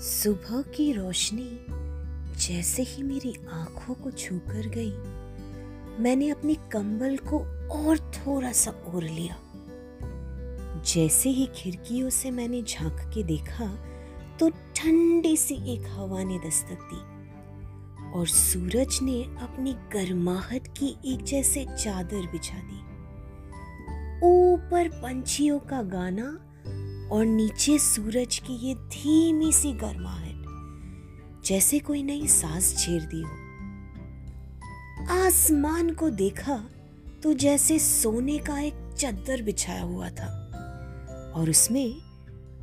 सुबह की रोशनी जैसे ही मेरी आँखों को छूकर गई, मैंने अपने कंबल को और थोड़ा सा ओर लिया। जैसे ही खिड़कियों से मैंने झाँक के देखा तो ठंडी सी एक हवा ने दस्तक दी और सूरज ने अपनी गर्माहट की एक जैसे चादर बिछा दी। ऊपर पंछियों का गाना और नीचे सूरज की ये धीमी सी गर्माहट जैसे कोई नई सांस छेड़ दी हो। आसमान को देखा तो जैसे सोने का एक चद्दर बिछाया हुआ था और उसमें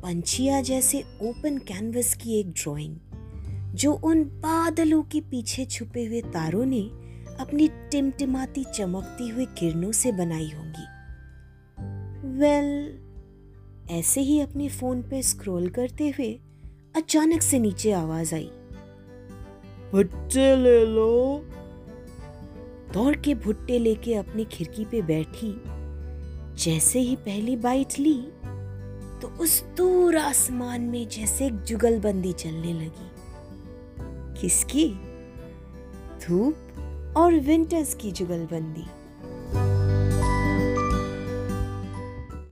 पंछिया जैसे ओपन कैनवस की एक ड्राइंग जो उन बादलों के पीछे छुपे हुए तारों ने अपनी टिमटिमाती चमकती हुई किरणों से बनाई होंगी। वेल well, ऐसे ही अपने फ़ोन पे स्क्रॉल करते हुए अचानक से नीचे आवाज़ आई। भुट्टे ले लो। दौड़ के भुट्टे लेके अपनी खिड़की पे बैठी। जैसे ही पहली बाइट ली तो उस दूर आसमान में जैसे एक जुगलबंदी चलने लगी। किसकी? धूप और विंटर्स की जुगलबंदी।